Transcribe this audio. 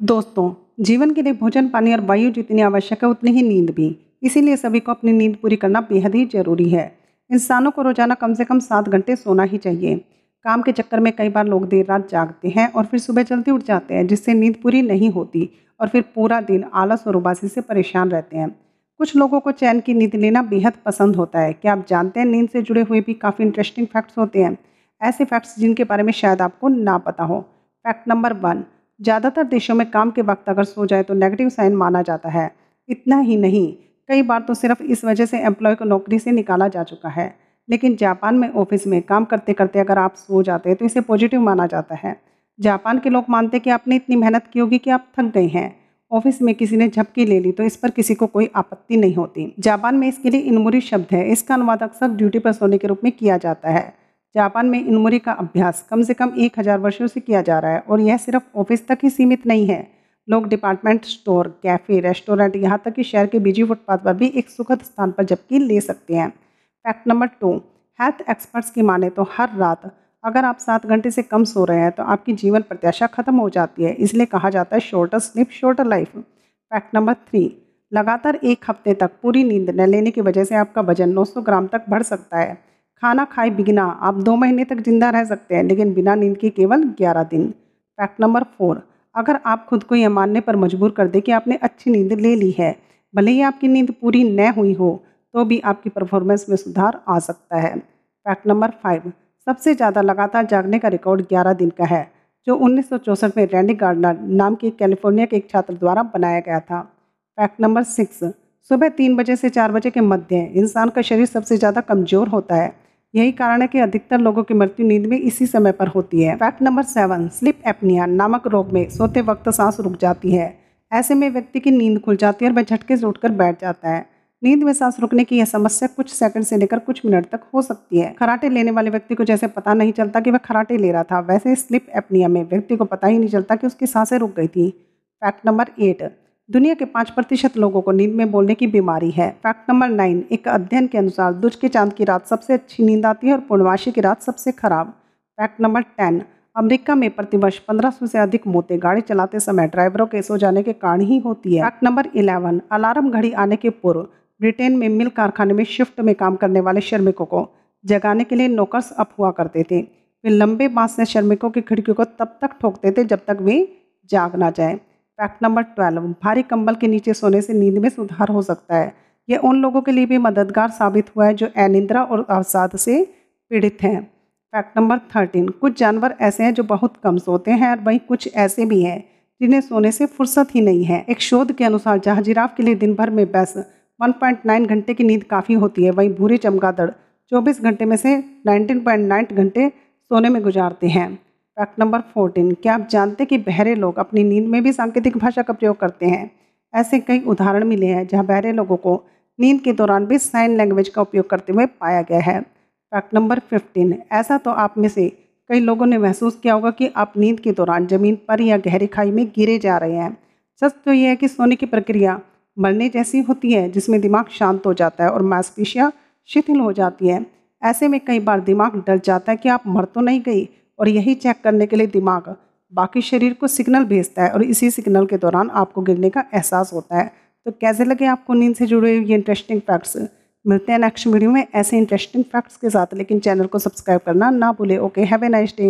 दोस्तों, जीवन के लिए भोजन, पानी और वायु जितनी आवश्यक है, उतनी ही नींद भी। इसीलिए सभी को अपनी नींद पूरी करना बेहद ही ज़रूरी है। इंसानों को रोज़ाना कम से कम सात घंटे सोना ही चाहिए। काम के चक्कर में कई बार लोग देर रात जागते हैं और फिर सुबह जल्दी उठ जाते हैं, जिससे नींद पूरी नहीं होती और फिर पूरा दिन आलस और उबासी से परेशान रहते हैं। कुछ लोगों को चैन की नींद लेना बेहद पसंद होता है। क्या आप जानते हैं, नींद से जुड़े हुए भी काफ़ी इंटरेस्टिंग फैक्ट्स होते हैं। ऐसे फैक्ट्स जिनके बारे में शायद आपको ना पता हो। फैक्ट नंबर वन ज़्यादातर देशों में काम के वक्त अगर सो जाए तो नेगेटिव साइन माना जाता है। इतना ही नहीं, कई बार तो सिर्फ़ इस वजह से एम्प्लॉय को नौकरी से निकाला जा चुका है। लेकिन जापान में ऑफ़िस में काम करते करते अगर आप सो जाते हैं तो इसे पॉजिटिव माना जाता है। जापान के लोग मानते हैं कि आपने इतनी मेहनत की होगी कि आप थक गए हैं। ऑफ़िस में किसी ने झपकी ले ली तो इस पर किसी को कोई आपत्ति नहीं होती। जापान में इसके लिए इनमुरी शब्द है। इसका अनुवाद अक्सर ड्यूटी पर सोने के रूप में किया जाता है। जापान में इनमुरी का अभ्यास कम से कम एक हज़ार वर्षों से किया जा रहा है और यह सिर्फ़ ऑफ़िस तक ही सीमित नहीं है। लोग डिपार्टमेंट स्टोर, कैफ़े, रेस्टोरेंट यहाँ तक कि शहर के बिज़ी फुटपाथ पर भी एक सुखद स्थान पर जबकि ले सकते हैं। Fact number two, health experts की माने तो हर रात अगर आप सात घंटे से कम सो रहे हैं तो आपकी जीवन प्रत्याशा खत्म हो जाती है, इसलिए कहा जाता है shorter sleep shorter life fact number three, लगातार एक हफ़्ते तक पूरी नींद न लेने की वजह से आपका वज़न 900 ग्राम तक बढ़ सकता है। खाना खाए बिना आप दो महीने तक ज़िंदा रह सकते हैं, लेकिन बिना नींद के केवल ग्यारह दिन। फैक्ट नंबर फोर, अगर आप खुद को यह मानने पर मजबूर कर दें कि आपने अच्छी नींद ले ली है, भले ही आपकी नींद पूरी न हुई हो तो भी आपकी परफॉर्मेंस में सुधार आ सकता है। फैक्ट नंबर फाइव, सबसे ज़्यादा लगातार जागने का रिकॉर्ड ग्यारह दिन का है, जो उन्नीस में रैंडी गार्डनर नाम के कैलिफ़ोर्निया के एक छात्र द्वारा बनाया गया था। फैक्ट नंबर सिक्स, सुबह तीन बजे से चार बजे के मध्य, इंसान का शरीर सबसे ज़्यादा कमज़ोर होता है। यही कारण है कि अधिकतर लोगों की मृत्यु नींद में इसी समय पर होती है। Fact number seven sleep apnoea नामक रोग में सोते वक्त सांस रुक जाती है। ऐसे में व्यक्ति की नींद खुल जाती है और वह झटके से उठकर बैठ जाता है। नींद में सांस रुकने की यह समस्या कुछ सेकंड से लेकर कुछ मिनट तक हो सकती है। खराटे लेने वाले व्यक्ति को जैसे पता नहीं चलता कि वह खराटे ले रहा था, वैसे स्लिप एपनिया में व्यक्ति को पता ही नहीं चलता कि उसकी साँसें रुक गई थी। फैक्ट नंबर एट दुनिया के पाँच प्रतिशत लोगों को नींद में बोलने की बीमारी है। फैक्ट नंबर नाइन, एक अध्ययन के अनुसार दुज के चाँद की रात सबसे अच्छी नींद आती है और पूर्णवासी की रात सबसे खराब। फैक्ट नंबर टेन, अमेरिका में प्रतिवर्ष पंद्रह सौ से अधिक मौतें गाड़ी चलाते समय ड्राइवरों के सो जाने के कारण ही होती है। फैक्ट नंबर इलेवन, अलार्म घड़ी आने के पूर्व ब्रिटेन में मिल कारखाने में शिफ्ट में काम करने वाले श्रमिकों को जगाने के लिए नौकर्स हुआ करते थे। वे लंबे बाँस से श्रमिकों की खिड़कियों को तब तक ठोकते थे जब तक वे जाग ना जाए। फैक्ट नंबर ट्वेल्व भारी कंबल के नीचे सोने से नींद में सुधार हो सकता है। ये उन लोगों के लिए भी मददगार साबित हुआ है जो अनिंद्रा और अवसाद से पीड़ित हैं। फैक्ट नंबर थर्टीन कुछ जानवर ऐसे हैं जो बहुत कम सोते हैं और वहीं कुछ ऐसे भी हैं जिन्हें सोने से फुर्सत ही नहीं है। एक शोध के अनुसार जहाँ जिराफ के लिए दिन भर में बस 1.9 घंटे की नींद काफ़ी होती है। वहीं भूरे चमगादड़ 24 घंटे में से 19.9 घंटे सोने में गुजारते हैं। फैक्ट नंबर फोर्टीन क्या आप जानते कि बहरे लोग अपनी नींद में भी सांकेतिक भाषा का प्रयोग करते हैं? ऐसे कई उदाहरण मिले हैं जहाँ बहरे लोगों को नींद के दौरान भी साइन लैंग्वेज का उपयोग करते हुए पाया गया है। फैक्ट नंबर फिफ्टीन ऐसा तो आप में से कई लोगों ने महसूस किया होगा कि आप नींद के दौरान ज़मीन पर या गहरी खाई में गिरे जा रहे हैं। सच तो यह है कि सोने की प्रक्रिया मरने जैसी होती है, जिसमें दिमाग शांत हो जाता है और मांसपेशियाँ शिथिल हो जाती है। ऐसे में कई बार दिमाग डर जाता है कि आप मर तो नहीं गई और यही चेक करने के लिए दिमाग। बाकी शरीर को सिग्नल भेजता है और इसी सिग्नल के दौरान आपको गिरने का एहसास होता है। तो कैसे लगे आपको नींद से जुड़े ये इंटरेस्टिंग फैक्ट्स मिलते हैं नेक्स्ट वीडियो में ऐसे इंटरेस्टिंग फैक्ट्स के साथ, लेकिन चैनल को सब्सक्राइब करना ना भूले। Okay have a nice day